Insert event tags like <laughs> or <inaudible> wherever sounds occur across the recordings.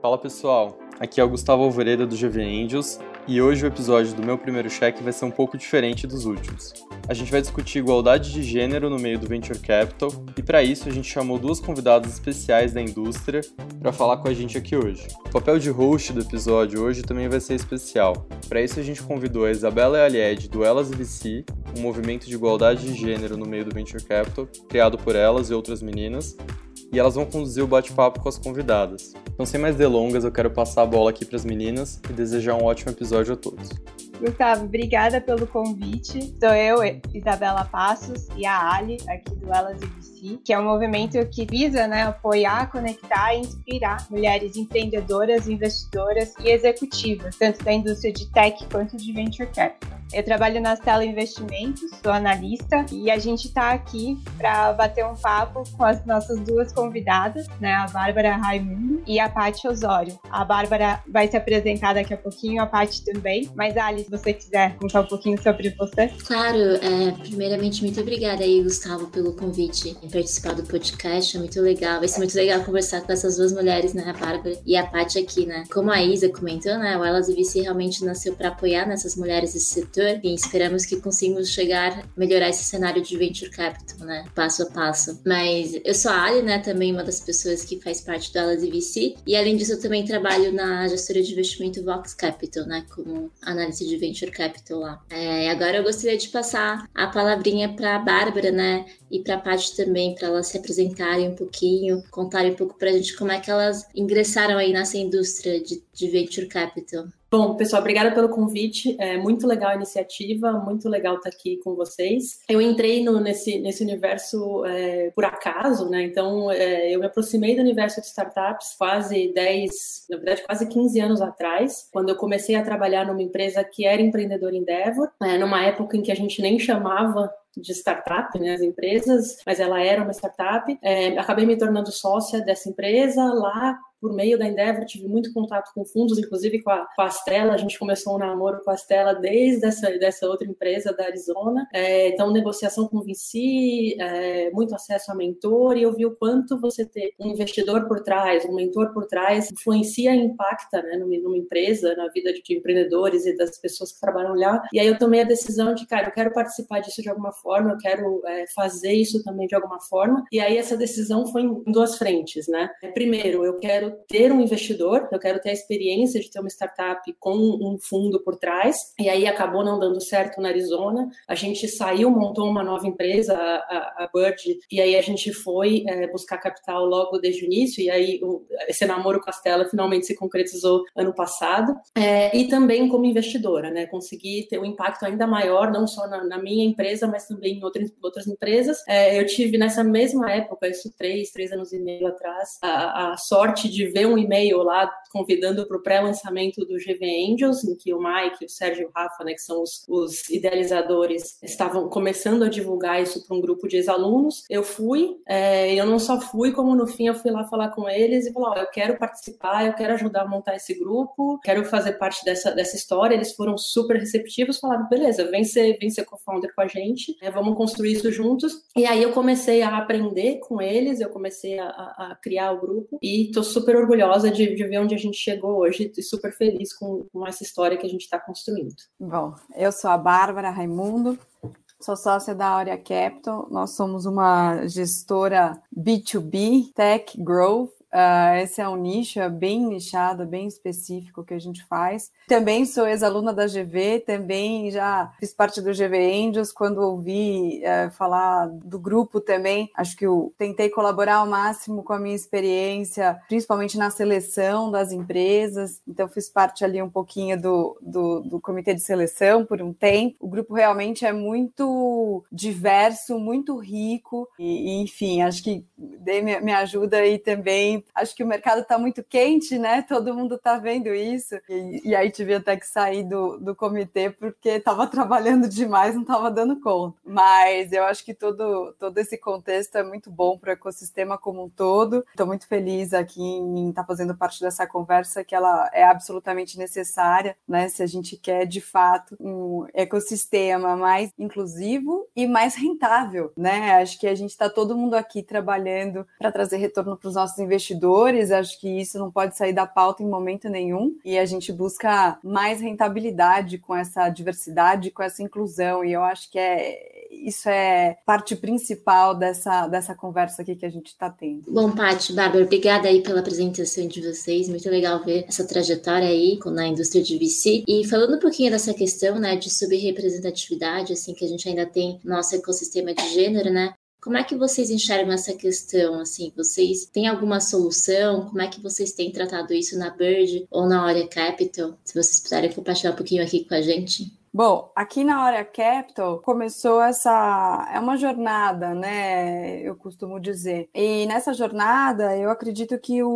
Fala pessoal, aqui é o Gustavo Alvoreda do GV Angels e hoje o episódio do meu primeiro cheque vai ser um pouco diferente dos últimos. A gente vai discutir igualdade de gênero no meio do Venture Capital e para isso a gente chamou duas convidadas especiais da indústria para falar com a gente aqui hoje. O papel de host do episódio hoje também vai ser especial. Para isso a gente convidou a Isabela Alied do Elas VC, um movimento de igualdade de gênero no meio do Venture Capital, criado por elas e outras meninas, e elas vão conduzir o bate-papo com as convidadas. Então, sem mais delongas, eu quero passar a bola aqui para as meninas e desejar um ótimo episódio a todos. Gustavo, obrigada pelo convite. Sou eu, Isabela Passos, e a Ali, aqui do Elas EBC, que é um movimento que visa né, apoiar, conectar e inspirar mulheres empreendedoras, investidoras e executivas, tanto da indústria de tech quanto de venture capital. Eu trabalho na Stella Investimentos, sou analista e a gente está aqui para bater um papo com as nossas duas convidadas, né, a Bárbara Raimundo e a Paty Osório. A Bárbara vai se apresentar daqui a pouquinho, a Paty também, mas Alice, se você quiser contar um pouquinho sobre você. Claro, é, primeiramente, muito obrigada aí, Gustavo, pelo convite em participar do podcast, é muito legal, vai ser muito legal conversar com essas duas mulheres, né, a Bárbara e a Paty aqui, né. Como a Isa comentou, né, o Elas e VC realmente nasceu para apoiar nessas mulheres desse setor e esperamos que consigamos chegar, melhorar esse cenário de venture capital, né, passo a passo. Mas eu sou a Ali, né, também uma das pessoas que faz parte do Alas VC e além disso eu também trabalho na gestora de investimento Vox Capital, né, como analista de venture capital lá. É, agora eu gostaria de passar a palavrinha para a Bárbara, né, e para a Paty também, para elas se apresentarem um pouquinho, contarem um pouco para a gente como é que elas ingressaram aí nessa indústria de, de venture capital. Bom, pessoal, obrigada pelo convite. É muito legal a iniciativa, muito legal estar aqui com vocês. Eu entrei no, nesse, nesse universo é, por acaso, né? Então, é, eu me aproximei do universo de startups quase 10, na verdade, quase 15 anos atrás, quando eu comecei a trabalhar numa empresa que era empreendedor Endeavor, é, numa época em que a gente nem chamava de startup, né, as empresas, mas ela era uma startup. É, acabei me tornando sócia dessa empresa lá por meio da Endeavor, tive muito contato com fundos, inclusive com a, com a a gente começou um namoro com a Astela desde essa, dessa outra empresa da Arizona, é, então negociação com VC, é, muito acesso a mentor, e eu vi o quanto você ter um investidor por trás, um mentor por trás, influencia e impacta né, numa, numa empresa, na vida de, de empreendedores e das pessoas que trabalham lá, e aí eu tomei a decisão de, cara, eu quero participar disso de alguma forma, eu quero é, fazer isso também de alguma forma, e aí essa decisão foi em duas frentes, né, primeiro, eu quero quero ter um investidor, eu quero ter a experiência de ter uma startup com um fundo por trás, e aí acabou não dando certo na Arizona. A gente saiu, montou uma nova empresa, a, a Bird, e aí a gente foi é, buscar capital logo desde o início, e aí o, esse namoro com a Stella finalmente se concretizou ano passado. É, e também como investidora, né? Consegui ter um impacto ainda maior, não só na, na minha empresa, mas também em outras, outras empresas. É, eu tive nessa mesma época, isso três, três anos e meio atrás, a, a sorte de de ver um e-mail lá convidando para o pré-lançamento do GV Angels, em que o Mike, o Sérgio e o Rafa, né, que são os, os idealizadores, estavam começando a divulgar isso para um grupo de ex-alunos. Eu fui, é, eu não só fui, como no fim eu fui lá falar com eles e falar: oh, eu quero participar, eu quero ajudar a montar esse grupo, quero fazer parte dessa, dessa história. Eles foram super receptivos, falaram: beleza, vem ser, vem ser co-founder com a gente, é, vamos construir isso juntos. E aí eu comecei a aprender com eles, eu comecei a, a criar o grupo e estou super orgulhosa de, de ver onde a gente chegou hoje e super feliz com, com essa história que a gente está construindo. Bom, eu sou a Bárbara Raimundo, sou sócia da Aurea Capital. Nós somos uma gestora B2B, Tech Growth, Uh, esse é um nicho é bem nichado, bem específico que a gente faz. Também sou ex-aluna da GV, também já fiz parte do GV Angels. Quando ouvi uh, falar do grupo também, acho que eu tentei colaborar ao máximo com a minha experiência, principalmente na seleção das empresas. Então, fiz parte ali um pouquinho do, do, do comitê de seleção por um tempo. O grupo realmente é muito diverso, muito rico, e, e enfim, acho que me, me ajuda aí também acho que o mercado está muito quente, né? Todo mundo está vendo isso. E, e, aí tive até que sair do, do comitê porque estava <laughs> trabalhando demais, não estava dando conta. Mas eu acho que todo, todo esse contexto é muito bom para o ecossistema como um todo. Estou muito feliz aqui em estar tá fazendo parte dessa conversa, que ela é absolutamente necessária, né? Se a gente quer de fato um ecossistema mais inclusivo e mais rentável, né? Acho que a gente está todo mundo aqui trabalhando para trazer retorno para os nossos investidores investidores, acho que isso não pode sair da pauta em momento nenhum, e a gente busca mais rentabilidade com essa diversidade, com essa inclusão, e eu acho que é isso é parte principal dessa, dessa conversa aqui que a gente está tendo. Bom, Paty, Bárbara, obrigada aí pela apresentação de vocês. Muito legal ver essa trajetória aí na indústria de VC. E falando um pouquinho dessa questão, né, de subrepresentatividade, assim, que a gente ainda tem no nosso ecossistema de gênero, né? Como é que vocês enxergam essa questão? Assim, vocês têm alguma solução? Como é que vocês têm tratado isso na Bird ou na Hora Capital? Se vocês puderem compartilhar um pouquinho aqui com a gente. Bom, aqui na Hora Capital começou essa. É uma jornada, né? Eu costumo dizer. E nessa jornada, eu acredito que o,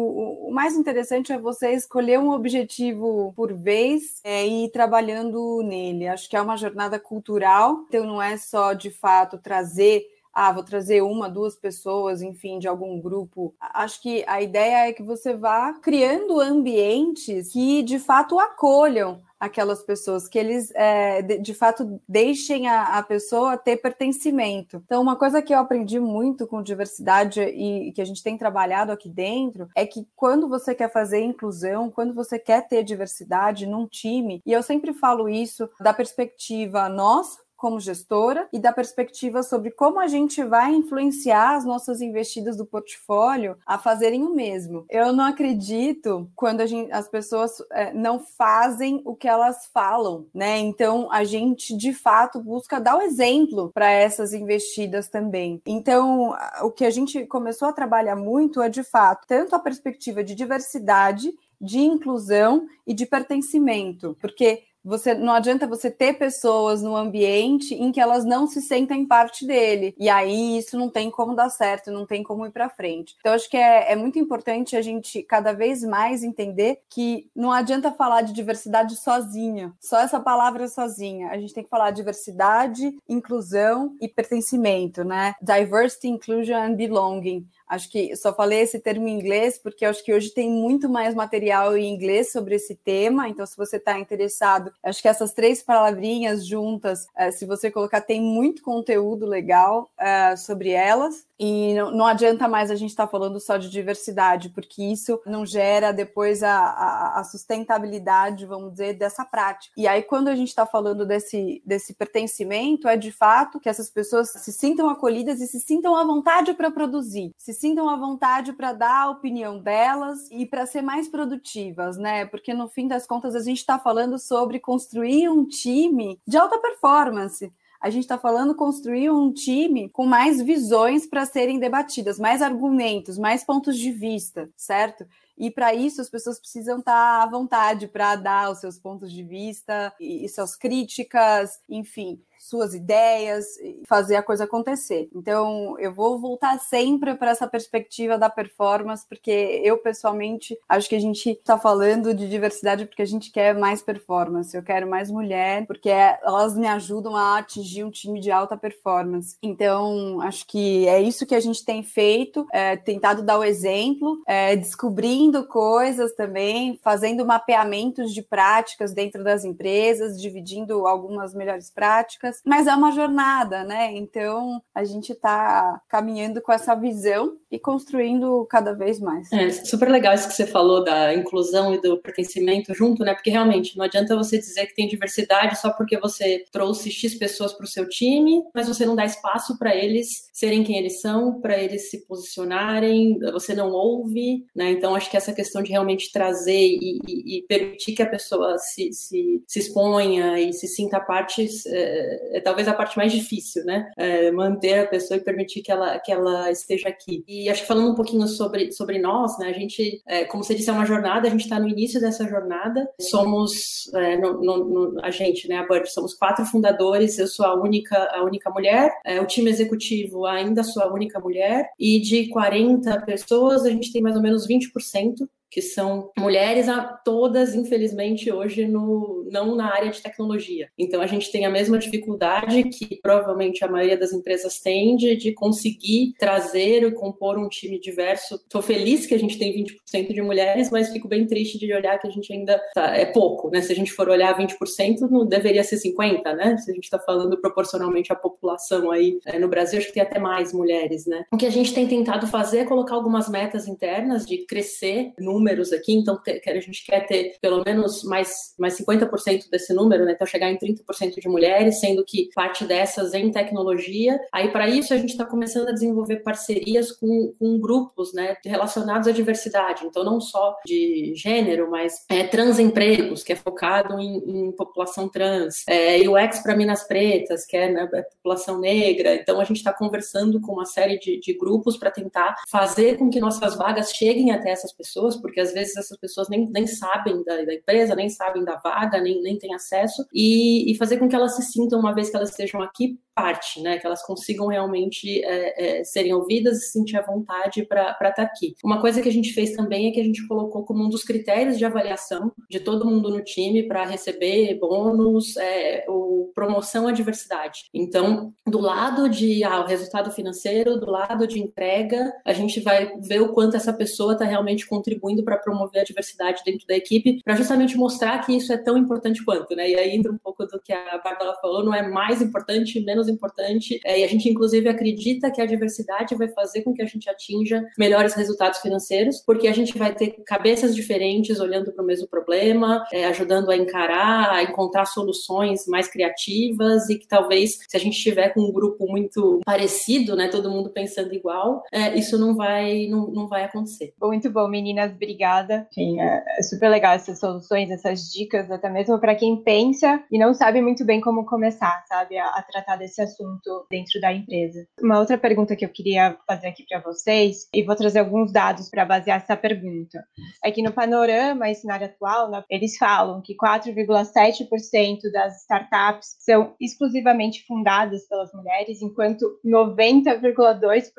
o mais interessante é você escolher um objetivo por vez é, e ir trabalhando nele. Acho que é uma jornada cultural, então não é só de fato trazer ah, vou trazer uma, duas pessoas, enfim, de algum grupo. Acho que a ideia é que você vá criando ambientes que de fato acolham aquelas pessoas, que eles é, de, de, fato deixem a, a, pessoa ter pertencimento. Então, uma coisa que eu aprendi muito com diversidade e, que a gente tem trabalhado aqui dentro é que quando você quer fazer inclusão, quando você quer ter diversidade num time, e eu sempre falo isso da perspectiva nossa, como gestora e da perspectiva sobre como a gente vai influenciar as nossas investidas do portfólio a fazerem o mesmo. Eu não acredito quando gente, as pessoas é, não fazem o que elas falam, né? Então a gente de fato busca dar o exemplo para essas investidas também. Então o que a gente começou a trabalhar muito é de fato tanto a perspectiva de diversidade de inclusão e de pertencimento, porque você não adianta você ter pessoas no ambiente em que elas não se sentem parte dele. E aí isso não tem como dar certo, não tem como ir para frente. Então, acho que é, é muito importante a gente cada vez mais entender que não adianta falar de diversidade sozinha, só essa palavra sozinha. A gente tem que falar diversidade, inclusão e pertencimento, né? Diversity, inclusion and belonging. Acho que só falei esse termo em inglês porque acho que hoje tem muito mais material em inglês sobre esse tema. Então, se você está interessado, acho que essas três palavrinhas juntas, eh, se você colocar, tem muito conteúdo legal uh, sobre elas. E não, não adianta mais a gente estar tá falando só de diversidade, porque isso não gera depois a, a, a sustentabilidade, vamos dizer, dessa prática. E aí, quando a gente está falando desse, desse pertencimento, é de fato que essas pessoas se sintam acolhidas e se sintam à vontade para produzir, se sintam à vontade para dar a opinião delas e para ser mais produtivas, né? Porque no fim das contas, a gente está falando sobre construir um time de alta performance a gente está falando construir um time com mais visões para serem debatidas, mais argumentos, mais pontos de vista, certo? E para isso as pessoas precisam estar tá à vontade para dar os seus pontos de vista e suas críticas, enfim suas ideias, fazer a coisa acontecer. Então, eu vou voltar sempre para essa perspectiva da performance, porque eu pessoalmente acho que a gente está falando de diversidade porque a gente quer mais performance. Eu quero mais mulher, porque elas me ajudam a atingir um time de alta performance. Então, acho que é isso que a gente tem feito, é, tentado dar o exemplo, é, descobrindo coisas também, fazendo mapeamentos de práticas dentro das empresas, dividindo algumas melhores práticas mas é uma jornada, né? Então a gente está caminhando com essa visão e construindo cada vez mais. É super legal isso que você falou da inclusão e do pertencimento junto, né? Porque realmente não adianta você dizer que tem diversidade só porque você trouxe X pessoas para o seu time, mas você não dá espaço para eles serem quem eles são, para eles se posicionarem, você não ouve, né? Então acho que essa questão de realmente trazer e, e, e permitir que a pessoa se, se, se exponha e se sinta parte é, é talvez a parte mais difícil, né? É manter a pessoa e permitir que ela, que ela esteja aqui. E acho que falando um pouquinho sobre, sobre nós, né? A gente, é, como você disse, é uma jornada, a gente está no início dessa jornada. Somos, é, no, no, no, a gente, né? A Bird, somos quatro fundadores, eu sou a única, a única mulher, é, o time executivo ainda sou a única mulher, e de 40 pessoas, a gente tem mais ou menos 20% que são mulheres, todas, infelizmente, hoje no, não na área de tecnologia. Então, a gente tem a mesma dificuldade que provavelmente a maioria das empresas tem de, de conseguir trazer e compor um time diverso. Estou feliz que a gente tem 20% de mulheres, mas fico bem triste de olhar que a gente ainda tá, é pouco, né? Se a gente for olhar 20%, não deveria ser 50%, né? Se a gente está falando proporcionalmente à população aí é, no Brasil, acho que tem até mais mulheres, né? O que a gente tem tentado fazer é colocar algumas metas internas de crescer números aqui, então a gente quer ter pelo menos mais, mais 50% desse número, né? Então chegar em 30% de mulheres, sendo que parte dessas em tecnologia. Aí para isso a gente está começando a desenvolver parcerias com, com grupos, né? Relacionados à diversidade. Então não só de gênero, mas é, transempregos, que é focado em, em população trans, é, UX para Minas Pretas, que é né, população negra. Então a gente está conversando com uma série de, de grupos para tentar fazer com que nossas vagas cheguem até essas pessoas, porque às vezes essas pessoas nem, nem sabem da, da empresa, nem sabem da vaga, nem, nem têm acesso, e, e fazer com que elas se sintam, uma vez que elas estejam aqui, parte, né? Que elas consigam realmente é, é, serem ouvidas e sentir a vontade para estar tá aqui. Uma coisa que a gente fez também é que a gente colocou como um dos critérios de avaliação de todo mundo no time para receber bônus, é, o promoção à diversidade. Então, do lado de ah, o resultado financeiro, do lado de entrega, a gente vai ver o quanto essa pessoa está realmente contribuindo para promover a diversidade dentro da equipe, para justamente mostrar que isso é tão importante quanto, né? E aí entra um pouco do que a Bárbara falou, não é mais importante, menos menos importante. É, e a gente, inclusive, acredita que a diversidade vai fazer com que a gente atinja melhores resultados financeiros, porque a gente vai ter cabeças diferentes olhando para o mesmo problema, é, ajudando a encarar, a encontrar soluções mais criativas e que talvez, se a gente tiver com um grupo muito parecido, né, todo mundo pensando igual, é, isso não vai, não, não vai acontecer. Muito bom, meninas, obrigada. Enfim, é, é super legal essas soluções, essas dicas, até mesmo para quem pensa e não sabe muito bem como começar, sabe, a, a tratar desse esse assunto dentro da empresa. Uma outra pergunta que eu queria fazer aqui para vocês, e vou trazer alguns dados para basear essa pergunta, é que no panorama e cenário atual, né, eles falam que 4,7% das startups são exclusivamente fundadas pelas mulheres, enquanto 90,2%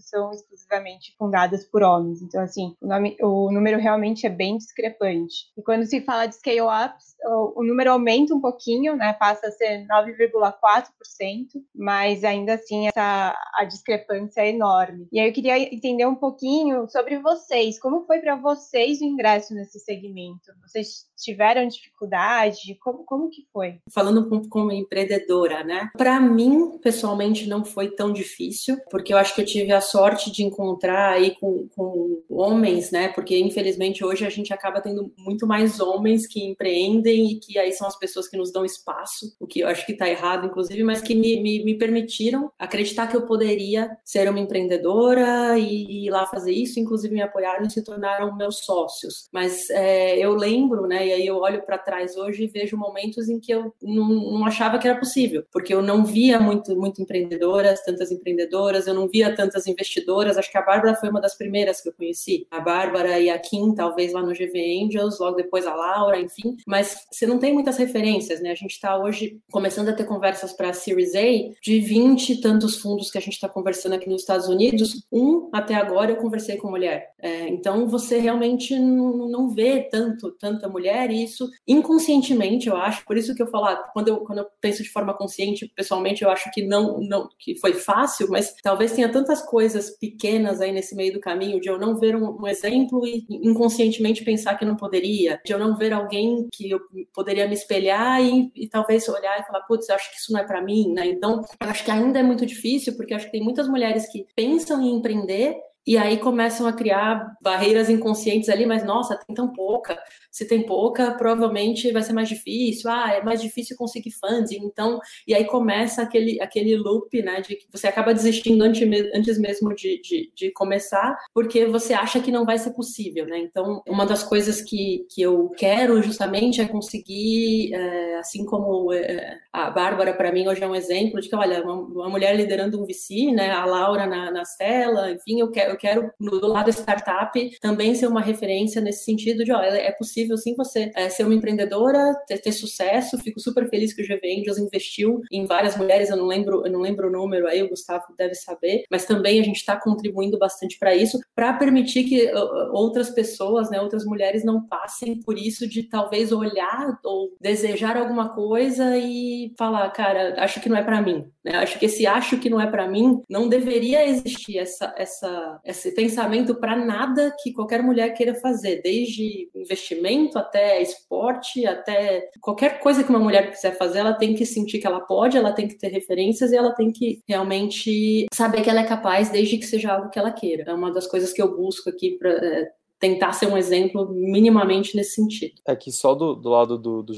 são exclusivamente fundadas por homens. Então, assim, o, nome, o número realmente é bem discrepante. E quando se fala de scale-ups, o, o número aumenta um pouquinho, né, passa a ser 9,4%, mas ainda assim essa a discrepância é enorme. E aí eu queria entender um pouquinho sobre vocês, como foi para vocês o ingresso nesse segmento? Vocês tiveram dificuldade? Como, como que foi? Falando como, como empreendedora, né? Para mim, pessoalmente, não foi tão difícil, porque eu acho que eu tive a sorte de encontrar aí com, com homens, né? Porque infelizmente hoje a gente acaba tendo muito mais homens que empreendem e que aí são as pessoas que nos dão espaço, o que eu acho que está errado, inclusive, mas que me, me, permitiram acreditar que eu poderia ser uma empreendedora e, ir lá fazer isso, inclusive me apoiaram e se tornaram meus sócios. Mas é, eu lembro, né? E aí eu olho para trás hoje e vejo momentos em que eu não, não, achava que era possível, porque eu não via muito, muito empreendedoras, tantas empreendedoras, eu não via tantas investidoras. Acho que a Bárbara foi uma das primeiras que eu conheci. A Bárbara e a Kim, talvez lá no GV Angels, logo depois a Laura, enfim. Mas você não tem muitas referências, né? A gente está hoje começando a ter conversas para a Series A de 20 e tantos fundos que a gente está conversando aqui nos Estados Unidos. Um, até agora, eu conversei com mulher. É, então, você realmente não, vê tanto, tanta mulher e isso inconscientemente, eu acho, por isso que eu falo, ah, quando, eu, quando eu penso de forma consciente, pessoalmente, eu acho que não, não que foi fácil, mas talvez tenha tantas coisas pequenas aí nesse meio do caminho de eu não ver um, um exemplo e inconscientemente pensar que não poderia, de eu não ver alguém que eu poderia me espelhar e, e talvez olhar e falar, putz, acho que isso não é para mim, né? Então, acho que ainda é muito difícil, porque acho que tem muitas mulheres que pensam em empreender e aí começam a criar barreiras inconscientes ali, mas nossa, tem tão pouca. Se tem pouca, provavelmente vai ser mais difícil. Ah, é mais difícil conseguir funding. Então, e aí começa aquele, aquele loop, né, de que você acaba desistindo antes, antes mesmo de, de, de começar, porque você acha que não vai ser possível, né? Então, uma das coisas que, que eu quero justamente é conseguir, é, assim como é, a Bárbara, para mim, hoje é um exemplo de que, olha, uma, uma, mulher liderando um VC, né, a Laura na, na cela, enfim, eu quero eu quero, do lado startup, também ser uma referência nesse sentido de, ó, é possível sim você é, ser uma empreendedora, ter, ter, sucesso. Fico super feliz que o GV Angels investiu em várias mulheres, eu não lembro, eu não lembro o número aí, o Gustavo deve saber, mas também a gente está contribuindo bastante para isso, para permitir que outras pessoas, né, outras mulheres não passem por isso de talvez olhar ou desejar alguma coisa e falar, cara, acho que não é para mim. Né? Acho que esse acho que não é para mim não deveria existir essa, essa, esse pensamento para nada que qualquer mulher queira fazer, desde investimento até esporte, até qualquer coisa que uma mulher quiser fazer, ela tem que sentir que ela pode, ela tem que ter referências e ela tem que realmente saber que ela é capaz, desde que seja algo que ela queira. É uma das coisas que eu busco aqui para é, tentar ser um exemplo minimamente nesse sentido. É que só do, do lado do, do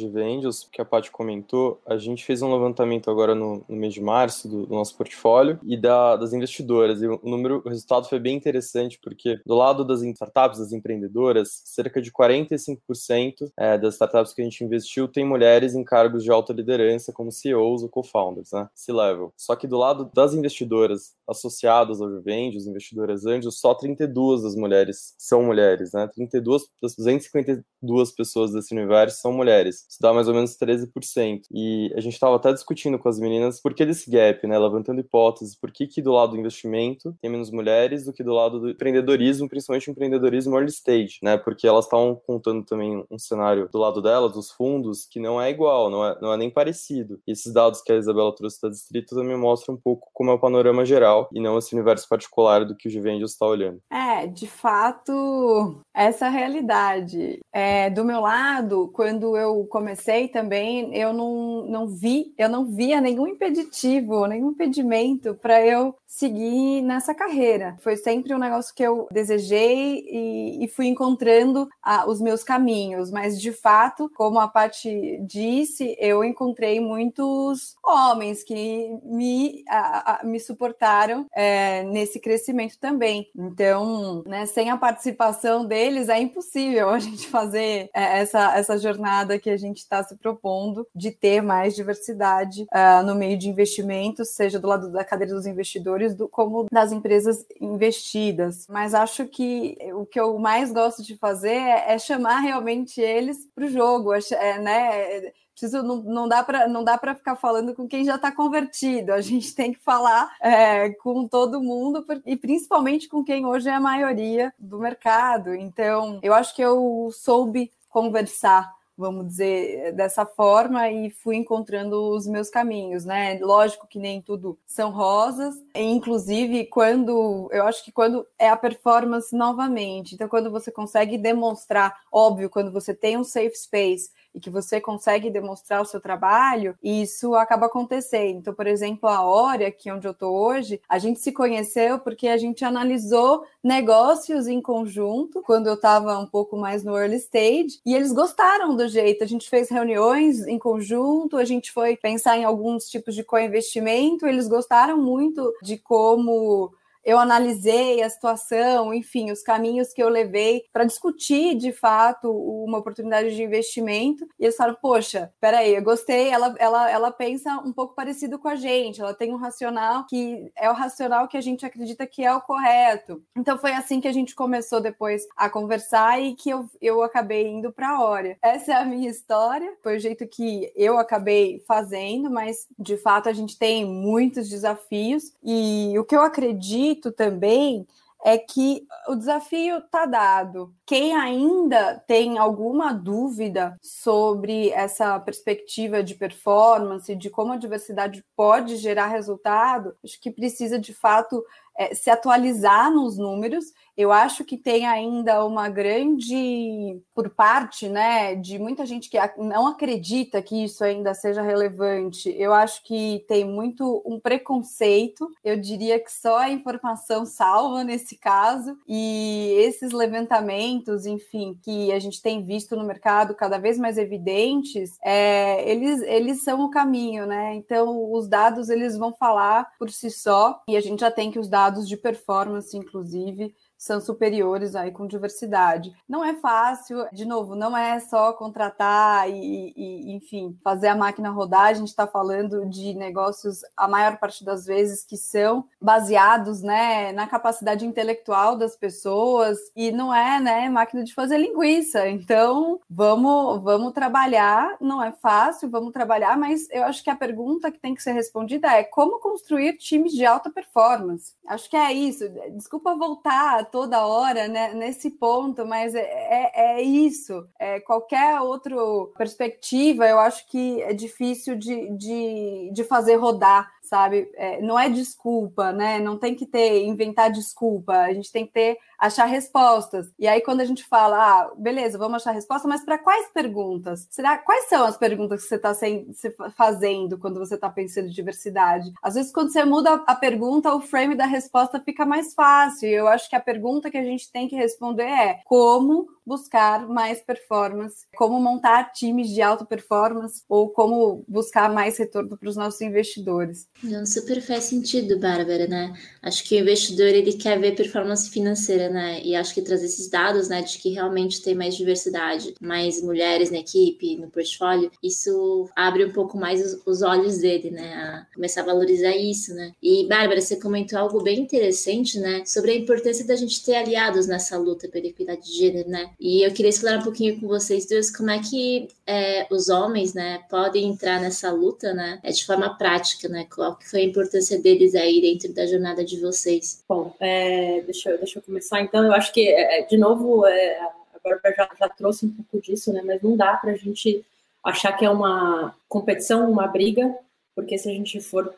que a Paty comentou, a gente fez um levantamento agora no, no mês de março do, do, nosso portfólio e da, das investidoras. E o número, o resultado foi bem interessante, porque do lado das startups, das empreendedoras, cerca de 45% é, das startups que a gente investiu tem mulheres em cargos de alta liderança, como CEOs ou co-founders, né? C-level. Só que do lado das investidoras associadas ao GV investidoras anjos, só 32 das mulheres são mulheres mulheres, né? 32 das 252 pessoas desse universo são mulheres. Isso dá mais ou menos 13%. E a gente estava até discutindo com as meninas por que desse gap, né? Levantando hipóteses, por que, que do lado do investimento tem menos mulheres do que do lado do empreendedorismo, principalmente empreendedorismo early stage, né? Porque elas estavam contando também um cenário do lado delas, dos fundos, que não é igual, não é, não é nem parecido. E esses dados que a Isabela trouxe da Distrito também mostram um pouco como é o panorama geral e não esse universo particular do que o Juventus está olhando. É, de fato, essa realidade. É, do meu lado, quando eu comecei também, eu não, não vi, eu não via nenhum impeditivo, nenhum impedimento para eu seguir nessa carreira. Foi sempre um negócio que eu desejei e, e fui encontrando ah, os meus caminhos, mas de fato, como a Paty disse, eu encontrei muitos homens que me, a, a, me suportaram é, nesse crescimento também. Então, né, sem a participação deles, é impossível a gente fazer é, essa, essa jornada que a gente está se propondo de ter mais diversidade uh, no meio de investimentos, seja do lado da cadeira dos investidores, do, como das empresas investidas. Mas acho que o que eu mais gosto de fazer é, é chamar realmente eles para o jogo, é, né? preciso, não, não dá para não dá para ficar falando com quem já está convertido. A gente tem que falar é, com todo mundo e principalmente com quem hoje é a maioria do mercado. Então, eu acho que eu soube conversar vamos dizer, dessa forma e fui encontrando os meus caminhos, né? Lógico que nem tudo são rosas, e inclusive quando eu acho que quando é a performance novamente, então quando você consegue demonstrar, óbvio, quando você tem um safe space e que você consegue demonstrar o seu trabalho, isso acaba acontecendo. Então, por exemplo, a Hora, que onde eu estou hoje, a gente se conheceu porque a gente analisou negócios em conjunto quando eu estava um pouco mais no early stage e eles gostaram do jeito. A gente fez reuniões em conjunto, a gente foi pensar em alguns tipos de co-investimento, eles gostaram muito de como eu analisei a situação, enfim, os caminhos que eu levei para discutir de fato uma oportunidade de investimento. E eles falaram: Poxa, peraí, eu gostei. Ela, ela, ela pensa um pouco parecido com a gente, ela tem um racional que é o racional que a gente acredita que é o correto. Então foi assim que a gente começou depois a conversar e que eu, eu acabei indo para a hora. Essa é a minha história, foi o jeito que eu acabei fazendo, mas de fato a gente tem muitos desafios e o que eu acredito acredito também é que o desafio está dado. Quem ainda tem alguma dúvida sobre essa perspectiva de performance, de como a diversidade pode gerar resultado, acho que precisa de fato é, se atualizar nos números. Eu acho que tem ainda uma grande, por parte né, de muita gente que não acredita que isso ainda seja relevante. Eu acho que tem muito um preconceito. Eu diria que só a informação salva nesse caso. E esses levantamentos, enfim, que a gente tem visto no mercado cada vez mais evidentes, é, eles, eles são o caminho, né? Então, os dados eles vão falar por si só, e a gente já tem que os dados dados de performance, inclusive, são superiores aí com diversidade. Não é fácil, de novo, não é só contratar e, e enfim, fazer a máquina rodar. A gente está falando de negócios, a maior parte das vezes, que são baseados né, na capacidade intelectual das pessoas e não é né, máquina de fazer linguiça. Então, vamos, vamos trabalhar. Não é fácil, vamos trabalhar, mas eu acho que a pergunta que tem que ser respondida é como construir times de alta performance. Acho que é isso. Desculpa voltar toda hora né, nesse ponto, mas é, é, é isso. É, qualquer outra perspectiva, eu acho que é difícil de, de, de fazer rodar sabe? É, não é desculpa, né? Não tem que ter, inventar desculpa, a gente tem que ter, achar respostas. E aí, quando a gente fala, ah, beleza, vamos achar resposta, mas para quais perguntas? Será, quais são as perguntas que você está fazendo quando você está pensando em diversidade? Às vezes, quando você muda a pergunta, o frame da resposta fica mais fácil. Eu acho que a pergunta que a gente tem que responder é como buscar mais performance, como montar times de alta performance ou como buscar mais retorno para os nossos investidores. Não, super faz sentido, Bárbara, né? Acho que o investidor ele quer ver performance financeira, né? E acho que trazer esses dados, né, de que realmente tem mais diversidade, mais mulheres na equipe, no portfólio, isso abre um pouco mais os, os olhos dele, né? A começar a valorizar isso, né? E Bárbara, você comentou algo bem interessante, né, sobre a importância da gente ter aliados nessa luta pela equidade de gênero, né? E eu queria explorar um pouquinho com vocês dois como é que é, os homens, né, podem entrar nessa luta, né, é, de forma prática, né? Qual que foi a importância deles aí dentro da jornada de vocês? Bom, é, deixa, eu, deixa eu começar então. Eu acho que, é, de novo, é, a Bárbara já, já trouxe um pouco disso, né? Mas não dá para a gente achar que é uma competição, uma briga, porque se a gente for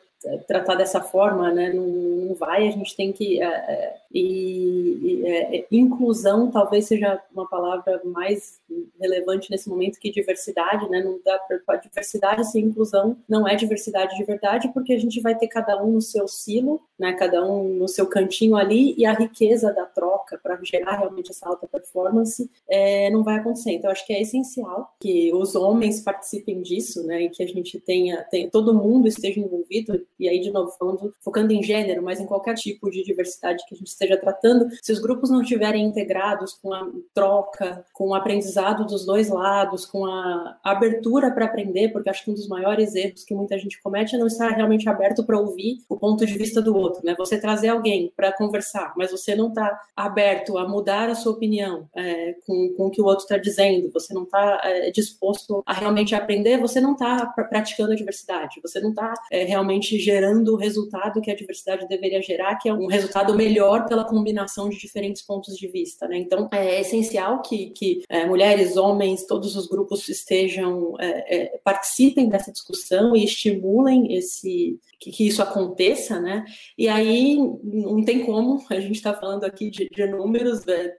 tratar dessa forma, né, não, não vai, a gente tem que. É, é, e, e é, inclusão talvez seja uma palavra mais relevante nesse momento que diversidade, né? Não dá para diversidade sem inclusão, não é diversidade de verdade, porque a gente vai ter cada um no seu silo, né? Cada um no seu cantinho ali, e a riqueza da troca para gerar realmente essa alta performance é, não vai acontecer. Então, acho que é essencial que os homens participem disso, né? E que a gente tenha, tenha todo mundo esteja envolvido e aí, de novo, falando, focando em gênero, mas em qualquer tipo de diversidade que a gente esteja tratando, se os grupos não estiverem integrados com a troca, com o aprendizado dos dois lados, com a abertura para aprender, porque acho que um dos maiores erros que muita gente comete é não estar realmente aberto para ouvir o ponto de vista do outro, né? Você trazer alguém para conversar, mas você não está aberto a mudar a sua opinião é, com, com o que o outro está dizendo, você não está é, disposto a realmente aprender, você não está praticando a diversidade, você não está é, realmente gerando o resultado que a diversidade deveria gerar, que é um resultado melhor pela combinação de diferentes pontos de vista. Né? Então, é essencial que, que é, mulheres, homens, todos os grupos estejam, é, é, participem dessa discussão e estimulem esse, que, que, isso aconteça, né? E aí não tem como, a gente está falando aqui de, de números, né?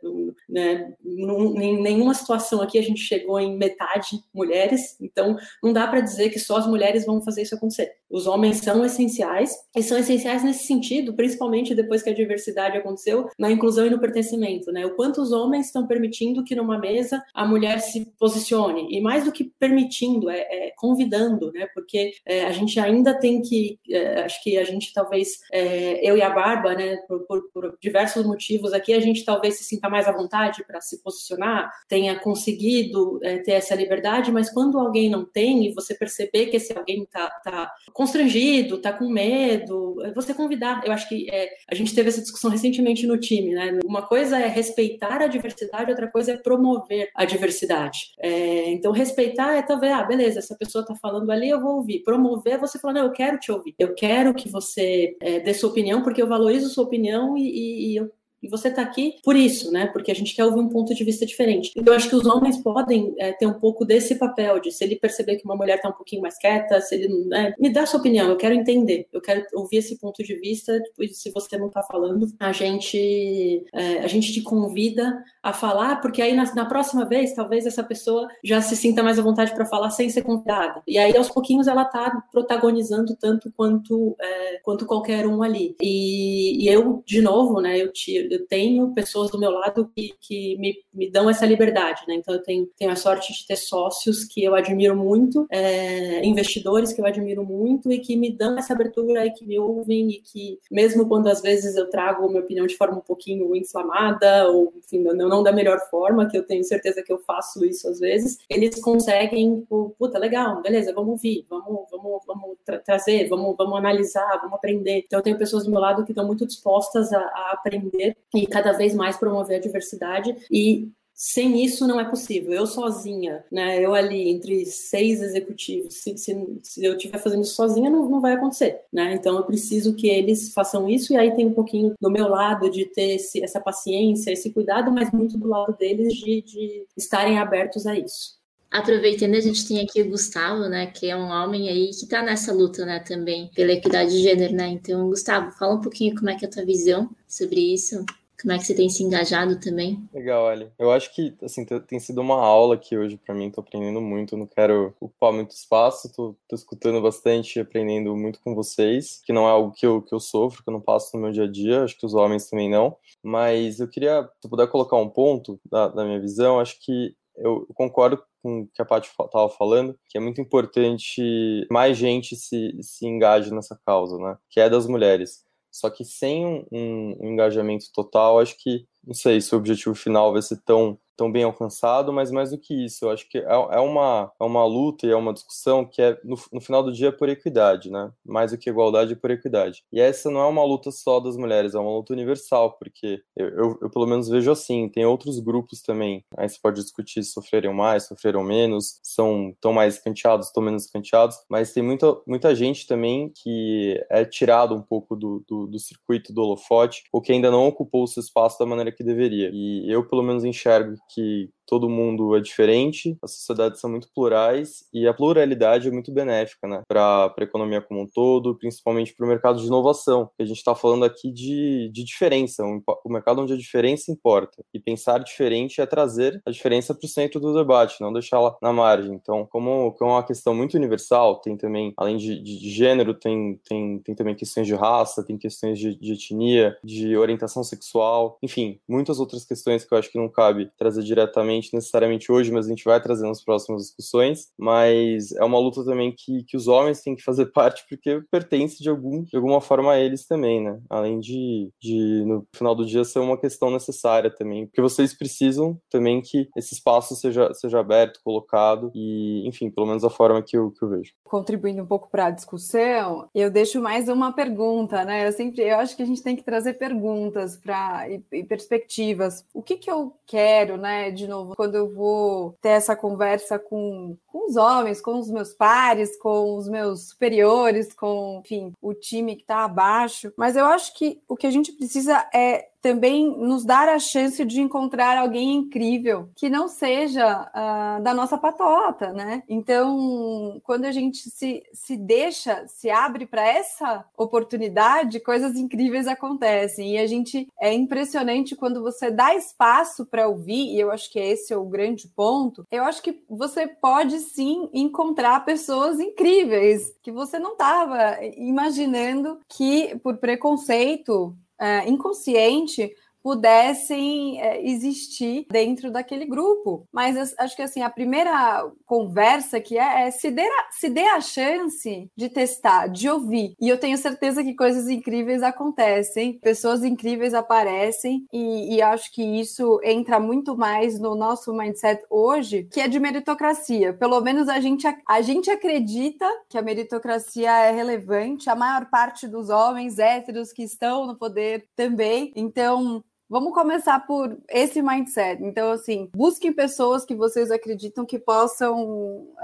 né? Em nenhuma situação aqui a gente chegou em metade mulheres, então não dá para dizer que só as mulheres vão fazer isso acontecer. Os homens são essenciais, e são essenciais nesse sentido, principalmente depois que a diversidade aconteceu, na inclusão e no pertencimento, né? O quanto os homens estão permitindo que numa mesa a mulher se posicione, e mais do que permitindo, é, é convidando, né? Porque é, a gente ainda tem que, é, acho que a gente talvez, é, eu e a Barba, né, por, por, por, diversos motivos aqui, a gente talvez se sinta mais à vontade para se posicionar, tenha conseguido é, ter essa liberdade, mas quando alguém não tem, e você perceber que esse alguém está tá constrangido, está com medo, é você convidar. Eu acho que a gente teve essa discussão no time, né? Uma coisa é respeitar a diversidade, outra coisa é promover a diversidade. É, então, respeitar é talvez, ah, beleza, essa pessoa está falando ali, eu vou ouvir. Promover é você falar, não, eu quero te ouvir. Eu quero que você é, dê sua opinião, porque eu valorizo sua opinião e, e, e eu e você está aqui por isso, né? Porque a gente quer ouvir um ponto de vista diferente. Então, eu acho que os homens podem é, ter um pouco desse papel de se ele perceber que uma mulher está um pouquinho mais quieta, se ele né, me dá sua opinião, eu quero entender, eu quero ouvir esse ponto de vista. Depois, se você não está falando, a gente é, a gente te convida a falar, porque aí na, na, próxima vez, talvez essa pessoa já se sinta mais à vontade para falar sem ser convidada. E aí, aos pouquinhos, ela está protagonizando tanto quanto é, quanto qualquer um ali. E, e eu, de novo, né? Eu tiro eu tenho pessoas do meu lado que, que me, me dão essa liberdade, né? Então eu tenho, tenho a sorte de ter sócios que eu admiro muito, é, investidores que eu admiro muito e que me dão essa abertura e que me ouvem e que, mesmo quando às vezes eu trago minha opinião de forma um pouquinho inflamada ou, enfim, não, não da melhor forma, que eu tenho certeza que eu faço isso às vezes, eles conseguem, puta, legal, beleza, vamos ouvir, vamos, vamos, vamos tra trazer, vamos, vamos analisar, vamos aprender. Então eu tenho pessoas do meu lado que estão muito dispostas a, a aprender e cada vez mais promover a diversidade e sem isso não é possível. Eu sozinha, né? Eu ali entre seis executivos, se, se, se eu estiver fazendo isso sozinha, não, não vai acontecer, né? Então eu preciso que eles façam isso e aí tem um pouquinho do meu lado de ter esse, essa paciência, esse cuidado, mas muito do lado deles de, de estarem abertos a isso. Aproveitando, a gente tem aqui o Gustavo, né, que é um homem aí que tá nessa luta, né, também pela equidade de gênero, né? Então, Gustavo, fala um pouquinho como é que é a tua visão sobre isso. Como é que você tem se engajado também? Legal, Ali. Eu acho que, assim, tem sido uma aula aqui hoje para mim, tô aprendendo muito, não quero ocupar muito espaço, tô, tô escutando bastante, aprendendo muito com vocês, que não é algo que eu, que eu sofro, que eu não passo no meu dia a dia, acho que os homens também não, mas eu queria, se puder colocar um ponto da, da minha visão, acho que eu concordo com o que a Paty estava falando, que é muito importante mais gente se, se engaje nessa causa, né? Que é das mulheres. Só que sem um, um, engajamento total, acho que não sei se o objetivo final vai ser tão tão bem alcançado, mas mais do que isso, eu acho que é, é, uma, é uma luta e é uma discussão que é, no, no final do dia, por equidade, né? Mais do que igualdade, é por equidade. E essa não é uma luta só das mulheres, é uma luta universal, porque eu, eu, eu pelo menos vejo assim, tem outros grupos também, aí você pode discutir se sofreram mais, sofreram menos, são tão mais escanteados, tão menos escanteados, mas tem muita, muita gente também que é tirado um pouco do, do, do circuito do holofote, ou que ainda não ocupou o seu espaço da maneira que deveria. E eu, pelo menos, enxergo que todo mundo é diferente, as sociedades são muito plurais e a pluralidade é muito benéfica né, para a economia como um todo, principalmente para o mercado de inovação. A gente está falando aqui de, de diferença, um, um, mercado onde a diferença importa. E pensar diferente é trazer a diferença para o centro do debate, não deixá-la na margem. Então, como, como é uma questão muito universal, tem também, além de, de, de gênero, tem, tem, tem também questões de raça, tem questões de, de etnia, de orientação sexual, enfim, muitas outras questões que eu acho que não cabe trazer diretamente necessariamente hoje, mas a gente vai trazer nas próximas discussões. Mas é uma luta também que, que os homens têm que fazer <laughs> parte, porque pertence de, algum, de alguma forma a eles também, né? Além de, de, no final do dia, ser uma questão necessária também, porque vocês precisam também que esse espaço seja, seja aberto, colocado, e, enfim, pelo menos a forma que eu, que eu vejo. Contribuindo um pouco para a discussão, eu deixo mais uma pergunta, né? Eu sempre, eu acho que a gente tem que trazer perguntas para e, e perspectivas. O que que eu quero, né? De novo, quando eu vou ter essa conversa com, com os homens, com os meus pares, com os meus superiores, com, enfim, o time que está abaixo. Mas eu acho que o que a gente precisa é também nos dar a chance de encontrar alguém incrível que não seja uh, da nossa patota, né? Então, quando a gente se, se deixa, se abre para essa oportunidade, coisas incríveis acontecem. E a gente é impressionante quando você dá espaço para ouvir, e eu acho que esse é o grande ponto. Eu acho que você pode sim encontrar pessoas incríveis que você não estava imaginando que por preconceito uh, inconsciente pudessem é, existir dentro daquele grupo. Mas acho que assim a primeira conversa que é, é se, dê a, se dê a chance de testar, de ouvir. E eu tenho certeza que coisas incríveis acontecem, pessoas incríveis aparecem, e, e acho que isso entra muito mais no nosso mindset hoje, que é de meritocracia. Pelo menos a gente, a gente acredita que a meritocracia é relevante, a maior parte dos homens héteros que estão no poder também. Então, Vamos começar por esse mindset. Então, assim, busquem pessoas que vocês acreditam que possam uh,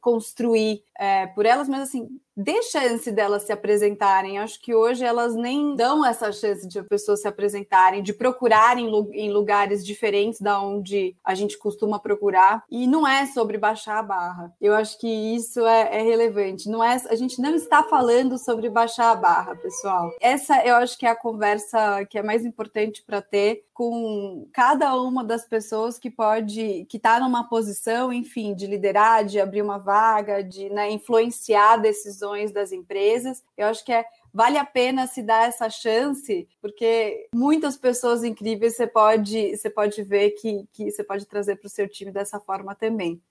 construir uh, por elas, mas assim, dê chance delas se apresentarem. Acho que hoje elas nem dão essa chance de pessoas se apresentarem, de procurarem em lugares diferentes da onde a gente costuma procurar. E não é sobre baixar a barra. Eu acho que isso é, é relevante. Não é, a gente não está falando sobre baixar a barra, pessoal. Essa eu acho que é a conversa que é mais importante para ter com cada uma das pessoas que pode, que está numa posição, enfim, de liderar, de abrir uma vaga, de né, influenciar decisões das empresas. Eu acho que é vale a pena se dar essa chance, porque muitas pessoas incríveis você pode, você pode ver que, que você pode trazer para o seu time dessa forma também.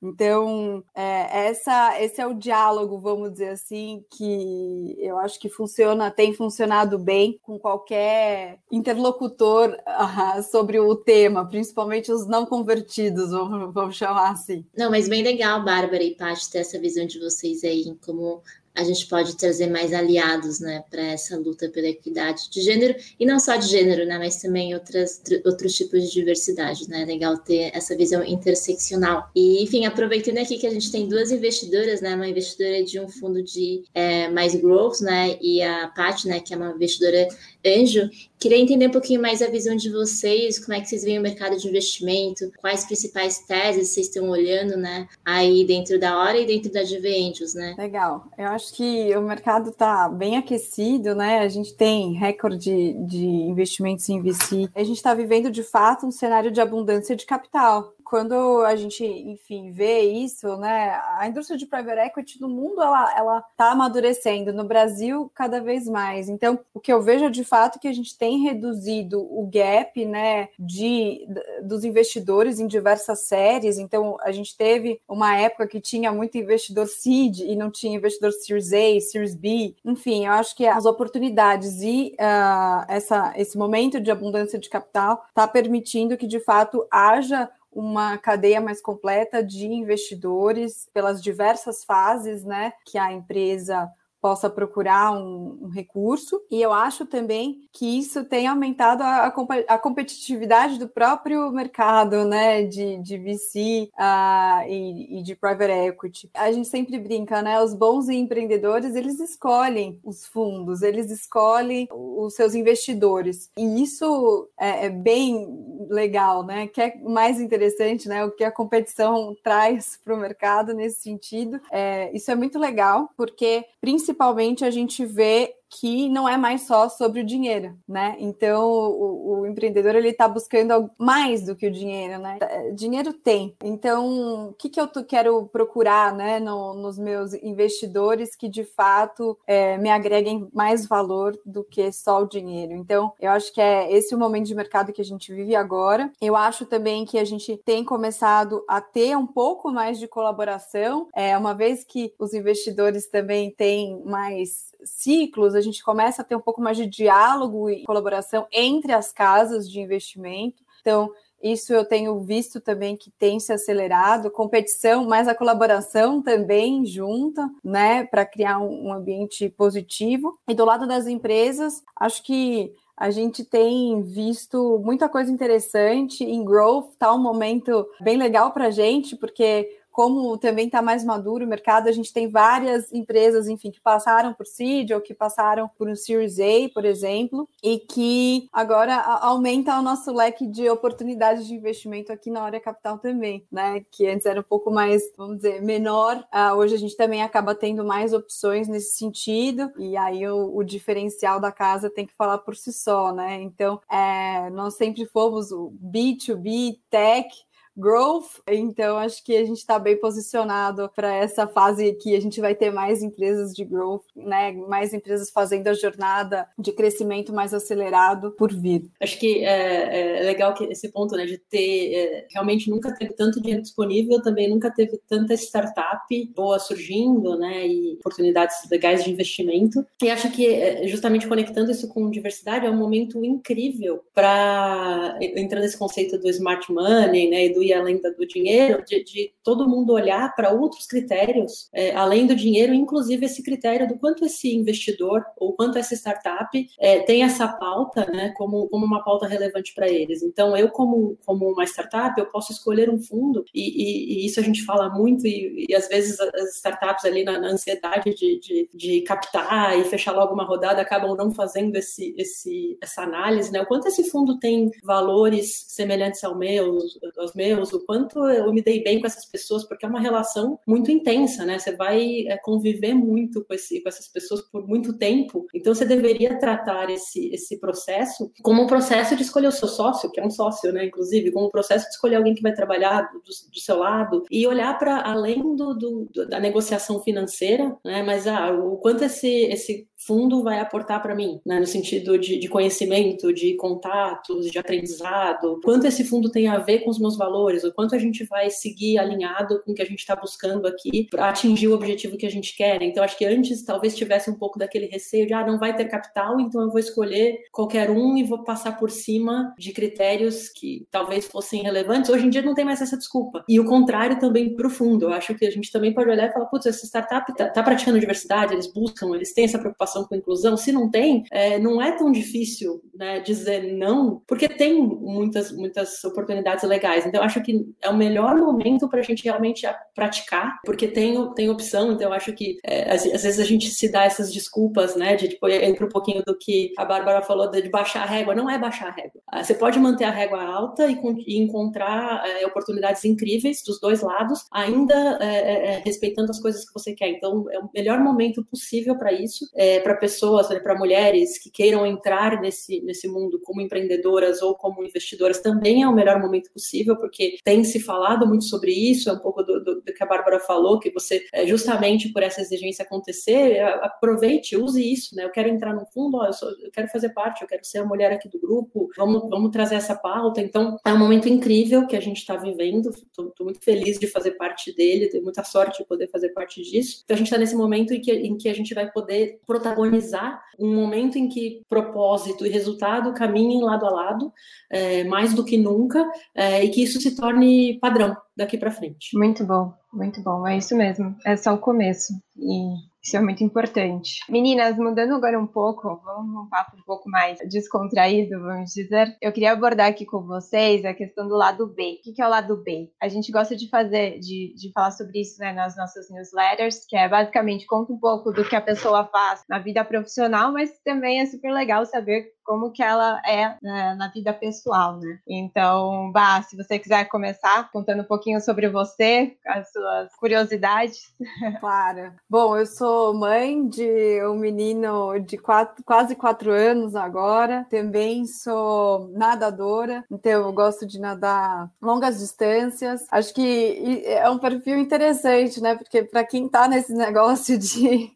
Então, é, essa, esse é o diálogo, vamos dizer assim, que eu acho que funciona, tem funcionado bem com qualquer interlocutor <laughs> uh, sobre o tema, principalmente os não convertidos, vamos, vamos chamar assim. Não, mas bem legal, Bárbara e Paty, ter essa visão de vocês aí, como a gente pode trazer mais aliados, né, para essa luta pela equidade de gênero e não só de gênero, né, mas também outras outros tipos de diversidade, né? É legal ter essa visão interseccional. E enfim, aproveitando aqui que a gente tem duas investidoras, né, uma investidora de um fundo de é, mais growth, né, e a Pat, né, que é uma investidora anjo, Queria entender um pouquinho mais a visão de vocês, como é que vocês veem o mercado de investimento, quais principais teses vocês estão olhando, né, aí dentro da hora e dentro da GV Angels, né? Legal. Eu acho que o mercado está bem aquecido, né? A gente tem recorde de investimentos em VC. A gente está vivendo de fato um cenário de abundância de capital quando a gente, enfim, vê isso, né, a indústria de private equity no mundo ela ela está amadurecendo, no Brasil cada vez mais. Então, o que eu vejo é de fato que a gente tem reduzido o gap, né, de dos investidores em diversas séries. Então, a gente teve uma época que tinha muito investidor seed e não tinha investidor Series A, Series B. Enfim, eu acho que as oportunidades e uh, essa esse momento de abundância de capital está permitindo que de fato haja uma cadeia mais completa de investidores pelas diversas fases, né, que a empresa possa procurar um, um, recurso. E eu acho também que isso tem aumentado a, a competitividade do próprio mercado, né, de, de VC uh, e, e, de private equity. A gente sempre brinca, né, os bons empreendedores, eles escolhem os fundos, eles escolhem os seus investidores. E isso é, é bem legal, né, que é mais interessante, né, o que a competição <laughs> traz para o mercado nesse sentido. É, isso é muito legal, porque principalmente principalmente a gente vê que não é mais só sobre o dinheiro, né? Então o, o empreendedor ele está buscando mais do que o dinheiro, né? É, dinheiro tem. Então o que, que eu quero procurar, né, no, nos meus investidores que de fato é, me agreguem mais valor do que só o dinheiro. Então eu acho que é esse o momento de mercado que a gente vive agora. Eu acho também que a gente tem começado a ter um pouco mais de colaboração, é uma vez que os investidores também têm mais ciclos, a gente começa a ter um pouco mais de diálogo e colaboração entre as casas de investimento. Então, isso eu tenho visto também que tem se acelerado, competição, mas a colaboração também junta, né, para criar um, ambiente positivo. E do lado das empresas, acho que a gente tem visto muita coisa interessante em growth, tá um momento bem legal para a gente, porque como também está mais maduro o mercado, a gente tem várias empresas, enfim, que passaram por seed ou que passaram por um Series A, por exemplo, e que agora aumenta o nosso leque de oportunidades de investimento aqui na Hora Capital também, né? Que antes era um pouco mais, vamos dizer, menor. Uh, hoje a gente também acaba tendo mais opções nesse sentido, e aí o, o diferencial da casa tem que falar por si só, né? Então, é, nós sempre fomos o B2B, tech, growth. Então, acho que a gente está bem posicionado para essa fase que a gente vai ter mais empresas de growth, né? Mais empresas fazendo a jornada de crescimento mais acelerado por vir. Acho que é, é legal que esse ponto, né, de ter é, realmente nunca teve tanto dinheiro disponível, também nunca teve tanta startup boa surgindo, né? E oportunidades legais de investimento. E acho que é, justamente conectando isso com diversidade é um momento incrível para entrando nesse conceito do smart money, né? E do além do dinheiro, de, de todo mundo olhar para outros critérios, é, além do dinheiro, inclusive esse critério do quanto esse investidor ou quanto essa startup é, tem essa pauta, né, como, como uma pauta relevante para eles. Então, eu, como, como uma startup, eu posso escolher um fundo, e, e, e isso a gente fala muito, e, e, às vezes as startups ali na, na ansiedade de, de, de, captar e fechar logo uma rodada acabam não fazendo esse, esse, essa análise, né, o quanto esse fundo tem valores semelhantes ao meu, aos meus, o quanto eu me dei bem com essas pessoas, porque é uma relação muito intensa, né? Você vai é, conviver muito com, esse, com essas pessoas por muito tempo, então você deveria tratar esse, esse processo como um processo de escolher o seu sócio, que é um sócio, né? Inclusive, como um processo de escolher alguém que vai trabalhar do, do seu lado e olhar para além do, do, da negociação financeira, né? Mas ah, o quanto esse, esse fundo vai aportar para mim, né? no sentido de, de, conhecimento, de contatos, de aprendizado, quanto esse fundo tem a ver com os meus valores, o quanto a gente vai seguir alinhado com o que a gente está buscando aqui para atingir o objetivo que a gente quer. Então, acho que antes talvez tivesse um pouco daquele receio de, ah, não vai ter capital, então eu vou escolher qualquer um e vou passar por cima de critérios que talvez fossem relevantes. Hoje em dia não tem mais essa desculpa. E o contrário também para o fundo. Eu acho que a gente também pode olhar e falar, putz, essa startup está tá praticando diversidade, eles buscam, eles têm essa preocupação com a inclusão. Se não tem, é, não é tão difícil né, dizer não, porque tem muitas, muitas oportunidades legais. Então, acho que é o melhor momento para a gente realmente praticar, porque tem, tem opção. Então, acho que é, às, às, vezes a gente se dá essas desculpas, né, de tipo, entra um pouquinho do que a Bárbara falou de, de baixar a régua. Não é baixar a régua. Ah, você pode manter a régua alta e, e encontrar é, oportunidades incríveis dos dois lados, ainda é, é, é, respeitando as coisas que você quer. Então, é o melhor momento possível para isso, para pessoas, né, para mulheres que queiram entrar nesse, nesse mundo como empreendedoras ou como investidoras, também é o melhor momento possível, porque tem se falado muito sobre isso, é um pouco do, do, do que a Bárbara falou, que você, justamente por essa exigência acontecer, aproveite, use isso, né? Eu quero entrar no fundo, ó, eu, sou, eu quero fazer parte, eu quero ser a mulher aqui do grupo, vamos, vamos trazer essa pauta. Então, é um momento incrível que a gente está vivendo, estou muito feliz de fazer parte dele, tenho muita sorte de poder fazer parte disso. Então, a gente está nesse momento em que, em que a gente vai poder protagonizar um momento em que propósito e resultado caminhem lado a lado, é, mais do que nunca, é, e que isso se torne padrão daqui para frente. Muito bom, muito bom, é isso mesmo, é só o começo. E isso é muito importante. Meninas, mudando agora um pouco, vamos um papo um pouco mais descontraído, vamos dizer. Eu queria abordar aqui com vocês a questão do lado B. O que é o lado B? A gente gosta de fazer, de, de falar sobre isso né, nas nossas newsletters, que é basicamente conta um pouco do que a pessoa faz na vida profissional, mas também é super legal saber como que ela é né, na vida pessoal, né? Então, Bah, se você quiser começar contando um pouquinho sobre você, as suas curiosidades. <laughs> Claro. Bom, eu sou mãe de um menino de quatro, quase quatro anos agora. Também sou nadadora, então eu gosto de nadar longas distâncias. Acho que é um perfil interessante, né? Porque para quem está nesse <laughs> negócio de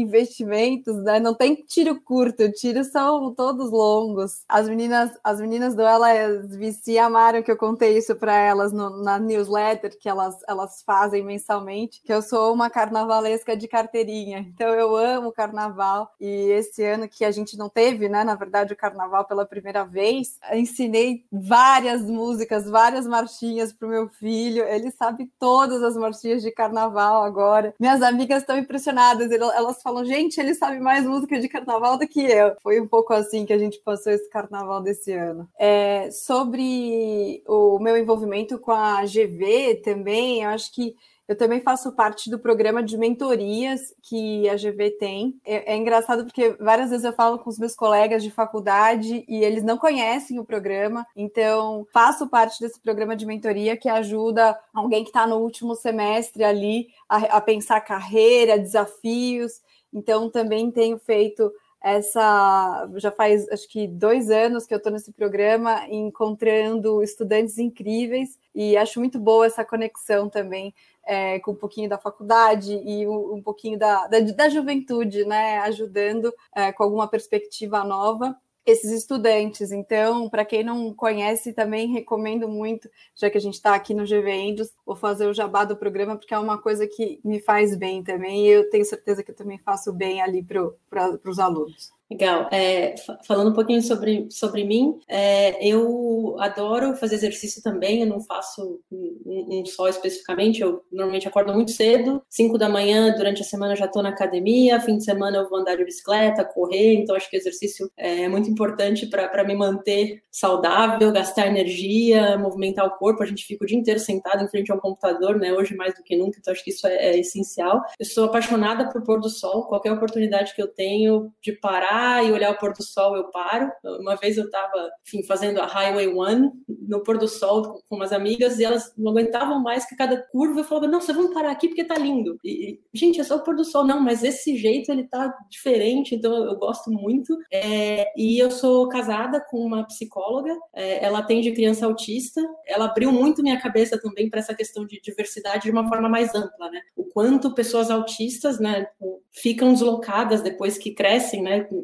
investimentos, né? Não tem tiro curto, tiros são todos longos. As meninas, as meninas do Elas VC amaram que eu contei isso para elas no, na newsletter que elas, elas fazem mensalmente, que eu sou uma carnavalesca de carteirinha. Então eu amo carnaval e esse ano que a gente não teve, né, na verdade o carnaval pela primeira vez, ensinei várias músicas, várias marchinhas pro meu filho. Ele sabe todas as marchinhas de carnaval agora. Minhas amigas estão impressionadas, elas falam, gente, ele sabe mais música de carnaval do que eu. Foi um pouco assim que a gente passou esse carnaval desse ano. É, sobre o meu envolvimento com a GV também, eu acho que eu também faço parte do programa de mentorias que a GV tem. É, é, engraçado porque várias vezes eu falo com os meus colegas de faculdade e eles não conhecem o programa. Então, faço parte desse programa de mentoria que ajuda alguém que está no último semestre ali a, a pensar carreira, desafios. Então, também tenho feito essa. Já faz acho que dois anos que eu estou nesse programa, encontrando estudantes incríveis, e acho muito boa essa conexão também é, com um pouquinho da faculdade e um, pouquinho da, da, da, juventude, né? Ajudando é, com alguma perspectiva nova esses estudantes. Então, para quem não conhece, também recomendo muito, já que a gente está aqui no GV Angels, vou fazer o jabá do programa, porque é uma coisa que me faz bem também, e eu tenho certeza que eu também faço bem ali para os alunos. Legal. É, falando um pouquinho sobre, sobre mim, é, eu adoro fazer exercício também, eu não faço um, um, só especificamente, eu normalmente acordo muito cedo, 5 da manhã, durante a semana já estou na academia, fim de semana eu vou andar de bicicleta, correr, então acho que exercício é muito importante para me manter saudável, gastar energia, movimentar o corpo, a gente fica o dia inteiro sentado em frente ao computador, né, hoje mais do que nunca, então acho que isso é, é essencial. Eu sou apaixonada por pôr do sol, qualquer oportunidade que eu tenho de parar parar e olhar o pôr do sol, eu paro. Uma vez eu estava, enfim, fazendo a Highway One no pôr do sol com umas amigas e elas não aguentavam mais que cada curva eu falava, vocês vão parar aqui porque tá lindo. E, gente, é só o pôr do sol. Não, mas esse jeito ele tá diferente, então eu gosto muito. É, e eu sou casada com uma psicóloga, é, ela atende criança autista, ela abriu muito minha cabeça também para essa questão de diversidade de uma forma mais ampla, né? O quanto pessoas autistas, né, ficam deslocadas depois que crescem, né,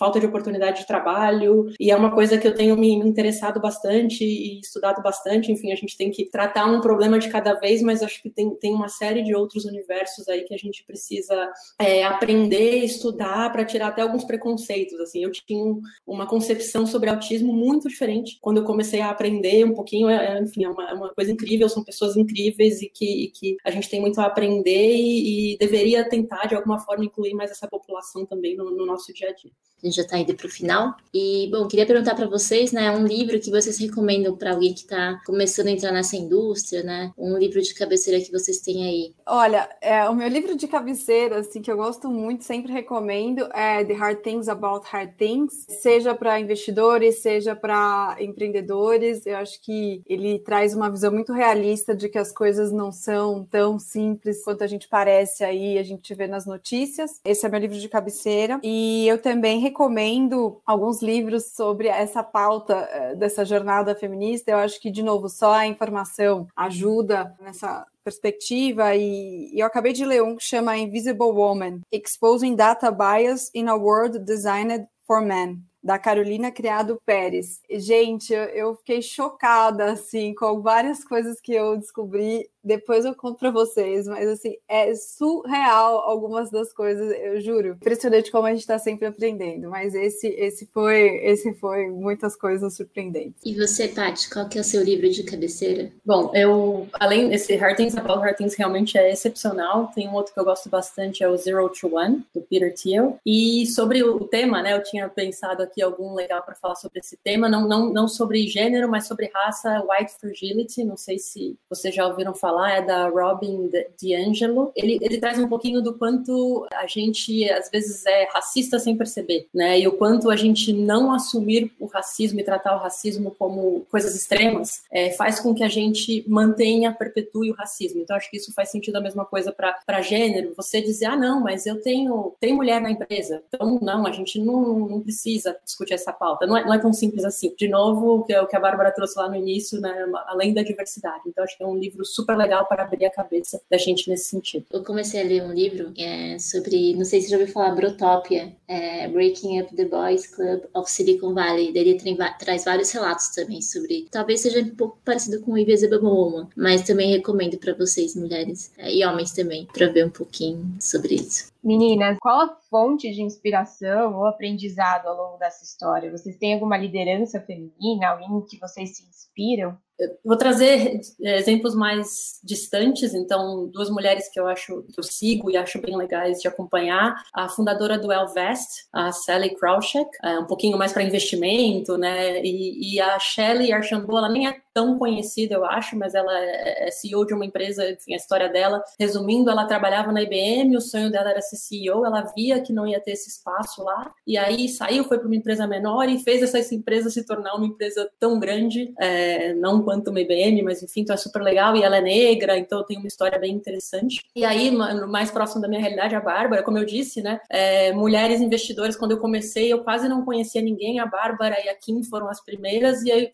falta de oportunidade de trabalho, e é uma coisa que eu tenho me interessado bastante e estudado bastante. Enfim, a gente tem que tratar um problema de cada vez, mas acho que tem, tem uma série de outros universos aí que a gente precisa é, aprender, estudar para tirar até alguns preconceitos. Assim, eu tinha uma concepção sobre autismo muito diferente quando eu comecei a aprender um pouquinho. É, é enfim, é uma, é uma, coisa incrível, são pessoas incríveis e que, e que a gente tem muito a aprender e, e, deveria tentar de alguma forma incluir mais essa população também no, no nosso dia a dia gente já está indo para o final. E, bom, queria perguntar para vocês, né, um livro que vocês recomendam para alguém que está começando a entrar nessa indústria, né? Um livro de cabeceira que vocês têm aí. Olha, é, o meu livro de cabeceira, assim, que eu gosto muito, sempre recomendo, é The Hard Things About Hard Things, seja para investidores, seja para empreendedores. Eu acho que ele traz uma visão muito realista de que as coisas não são tão simples quanto a gente parece aí, a gente vê nas notícias. Esse é meu livro de cabeceira. E eu também recomendo alguns livros sobre essa pauta eh, dessa jornada feminista. Eu acho que, de novo, só a informação ajuda nessa perspectiva e, eu acabei de ler um que chama Invisible Woman: Exposing Data Bias in a World Designed for Men da Carolina Criado Pérez. Gente, eu fiquei chocada assim com várias coisas que eu descobri depois eu conto para vocês, mas assim, é surreal algumas das coisas, eu juro. Impressionante como a gente está sempre aprendendo, mas esse esse foi esse foi muitas coisas surpreendentes. E você, Paty, qual que é o seu livro de cabeceira? Bom, eu além desse Hard Things About Hard Things realmente é excepcional, tem um outro que eu gosto bastante é o Zero to One do Peter Thiel. E sobre o tema, né, eu tinha pensado aqui algum legal para falar sobre esse tema, não não não sobre gênero, mas sobre raça, white fragility, não sei se vocês já ouviram falar falar é da Robin DiAngelo. Ele, ele traz um pouquinho do quanto a gente, às vezes, é racista sem perceber, né? E o quanto a gente não assumir o racismo e tratar o racismo como coisas extremas é, faz com que a gente mantenha, perpetue o racismo. Então, acho que isso faz sentido a mesma coisa para gênero. Você dizer, ah, não, mas eu tenho, tenho mulher na empresa. Então, não, a gente não, não precisa discutir essa pauta. Não é, não é tão simples assim. De novo, o que, que a Bárbara trouxe lá no início, né? Além da diversidade. Então, acho que é um livro super legal para abrir a cabeça da gente nesse sentido. Eu comecei a ler um livro é, sobre, não sei se já ouviu falar, Brotopia, é, Breaking Up the Boys Club of Silicon Valley. Ele traz vários relatos também sobre, talvez seja um pouco parecido com Invisible Woman, mas também recomendo para vocês, mulheres é, e homens também, para ver um pouquinho sobre isso. Meninas, qual a fonte de inspiração ou aprendizado ao longo dessa história? Vocês têm alguma liderança feminina, alguém que vocês se inspiram? vou trazer é, exemplos mais distantes, então, duas mulheres que eu acho que eu sigo e acho bem legais de acompanhar. A fundadora do Elvest, a Sally Krauschek, é, um pouquinho mais para investimento, né? E, e a Shelley Archambault, ela nem é tão conhecida, eu acho, mas ela é, é CEO de uma empresa, enfim, a história dela. Resumindo, ela trabalhava na IBM, o sonho dela era ser CEO, ela via que não ia ter esse espaço lá, e aí saiu, foi para uma empresa menor e fez essa empresa se tornar uma empresa tão grande, é, não quanto uma IBM, mas enfim, então é super legal, e ela é negra, então tem uma história bem interessante. E aí, mais próximo da minha realidade, a Bárbara, como eu disse, né, é, mulheres investidoras, quando eu comecei, eu quase não conhecia ninguém, a Bárbara e a Kim foram as primeiras, e aí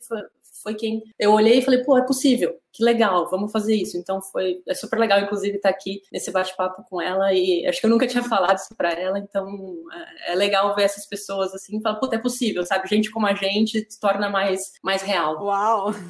foi, quem eu olhei e falei, pô, é possível, que legal, vamos fazer isso. Então foi é super legal, inclusive, estar aqui nesse bate-papo com ela e acho que eu nunca tinha falado isso para ela, então é, é legal ver essas pessoas assim, falar, puta, é possível, sabe? Gente como a gente se torna mais mais real. Uau. <laughs>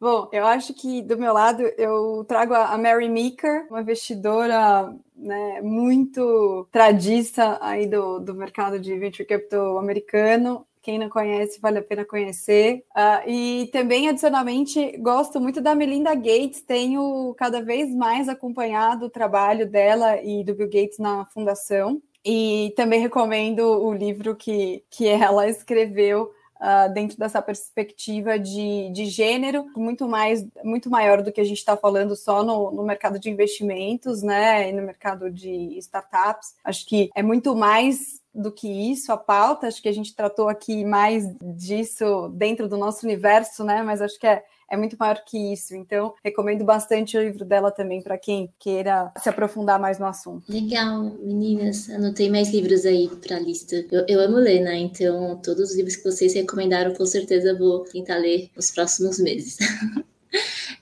Bom, eu acho que do meu lado eu trago a Mary Meeker, uma investidora né, muito tradiça aí do, do mercado de venture capital americano. Quem não conhece, vale a pena conhecer. Uh, e também, adicionalmente, gosto muito da Melinda Gates, tenho cada vez mais acompanhado o trabalho dela e do Bill Gates na fundação. E também recomendo o livro que, que ela <laughs> escreveu uh, dentro dessa perspectiva de, de gênero, muito mais, muito maior do que a gente está falando só no, no mercado de investimentos, né, e no mercado de startups. Acho que é muito mais do que isso, a pauta. Acho que a gente tratou aqui mais disso dentro do nosso universo, né? Mas acho que é, é muito maior que isso. Então, recomendo bastante o livro dela também para quem queira se aprofundar mais no assunto. Legal, meninas. Anotei mais livros aí para a lista. Eu, eu amo ler, né? Então, todos os livros que vocês recomendaram, com certeza vou tentar ler nos próximos meses. <laughs>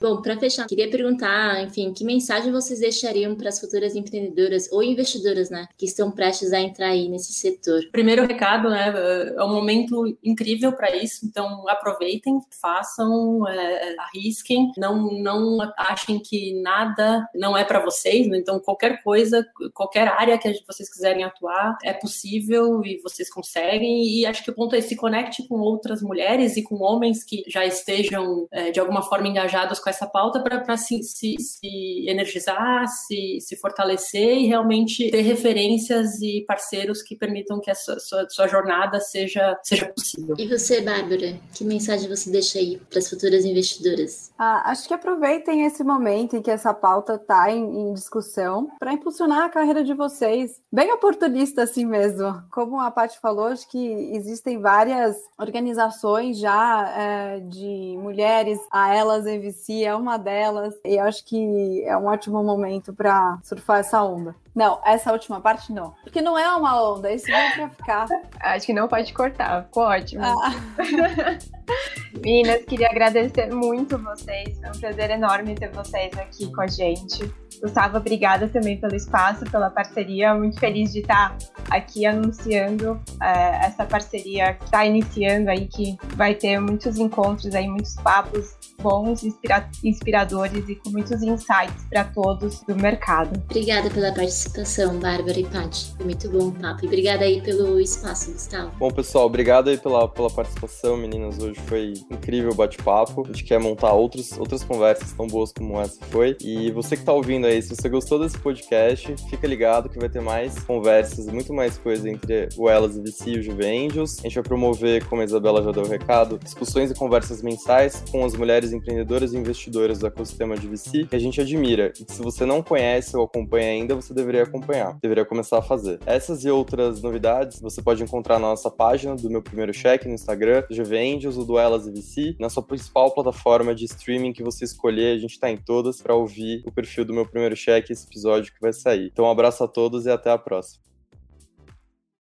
Bom, para fechar, queria perguntar, enfim, que mensagem vocês deixariam para as futuras empreendedoras ou investidoras, né, que estão prestes a entrar aí nesse setor? Primeiro recado, né, é um momento incrível para isso, então aproveitem, façam, é, arrisquem, não não achem que nada não é para vocês, né? então qualquer coisa, qualquer área que vocês quiserem atuar é possível e vocês conseguem. E acho que o ponto é se conecte com outras mulheres e com homens que já estejam é, de alguma forma engajados com essa pauta para se, se, se, energizar, se, se fortalecer e realmente ter referências e parceiros que permitam que a sua, sua, sua jornada seja, seja possível. E você, Bárbara, que mensagem você deixa aí para as futuras investidoras? Ah, acho que aproveitem esse momento em que essa pauta está em, em discussão para impulsionar a carreira de vocês. Bem oportunista assim mesmo. Como a Paty falou, acho que existem várias organizações já é, de mulheres, a Elas MVC é uma delas, e acho que é um ótimo momento para surfar essa onda. Não, essa última parte não. Porque não é uma onda, isso veio pra ficar. <laughs> Acho que não pode cortar, ficou ótimo. Ah. <laughs> Meninas, queria agradecer muito vocês. Foi um prazer enorme ter vocês aqui com a gente. Gustavo, obrigada também pelo espaço, pela parceria. Muito feliz de estar aqui anunciando é, essa parceria que está iniciando aí, que vai ter muitos encontros aí, muitos papos bons, inspira inspiradores e com muitos insights para todos do mercado. Obrigada pela participação, Bárbara e Paty. Foi muito bom o papo. E obrigada aí pelo espaço, Gustavo. Bom, pessoal, obrigado aí pela, pela participação, meninas. Hoje foi incrível o bate-papo. A gente quer montar outros, outras conversas tão boas como essa foi. E você que está ouvindo aí, se você gostou desse podcast, fica ligado que vai ter mais conversas, muito mais coisa entre o Elas e VC e o Juve Angels. A gente vai promover, como a Isabela já deu o recado, discussões e conversas mensais com as mulheres empreendedoras e investidoras do ecossistema de VC que a gente admira e que se você não conhece ou acompanha ainda, você deveria acompanhar, deveria começar a fazer. Essas e outras novidades você pode encontrar na nossa página do meu primeiro cheque no Instagram, do GV ou do Elas e VC, na sua principal plataforma de streaming que você escolher, a gente está em todas para ouvir o perfil do meu primeiro cheque esse episódio que vai sair. Então um abraço a todos e até a próxima.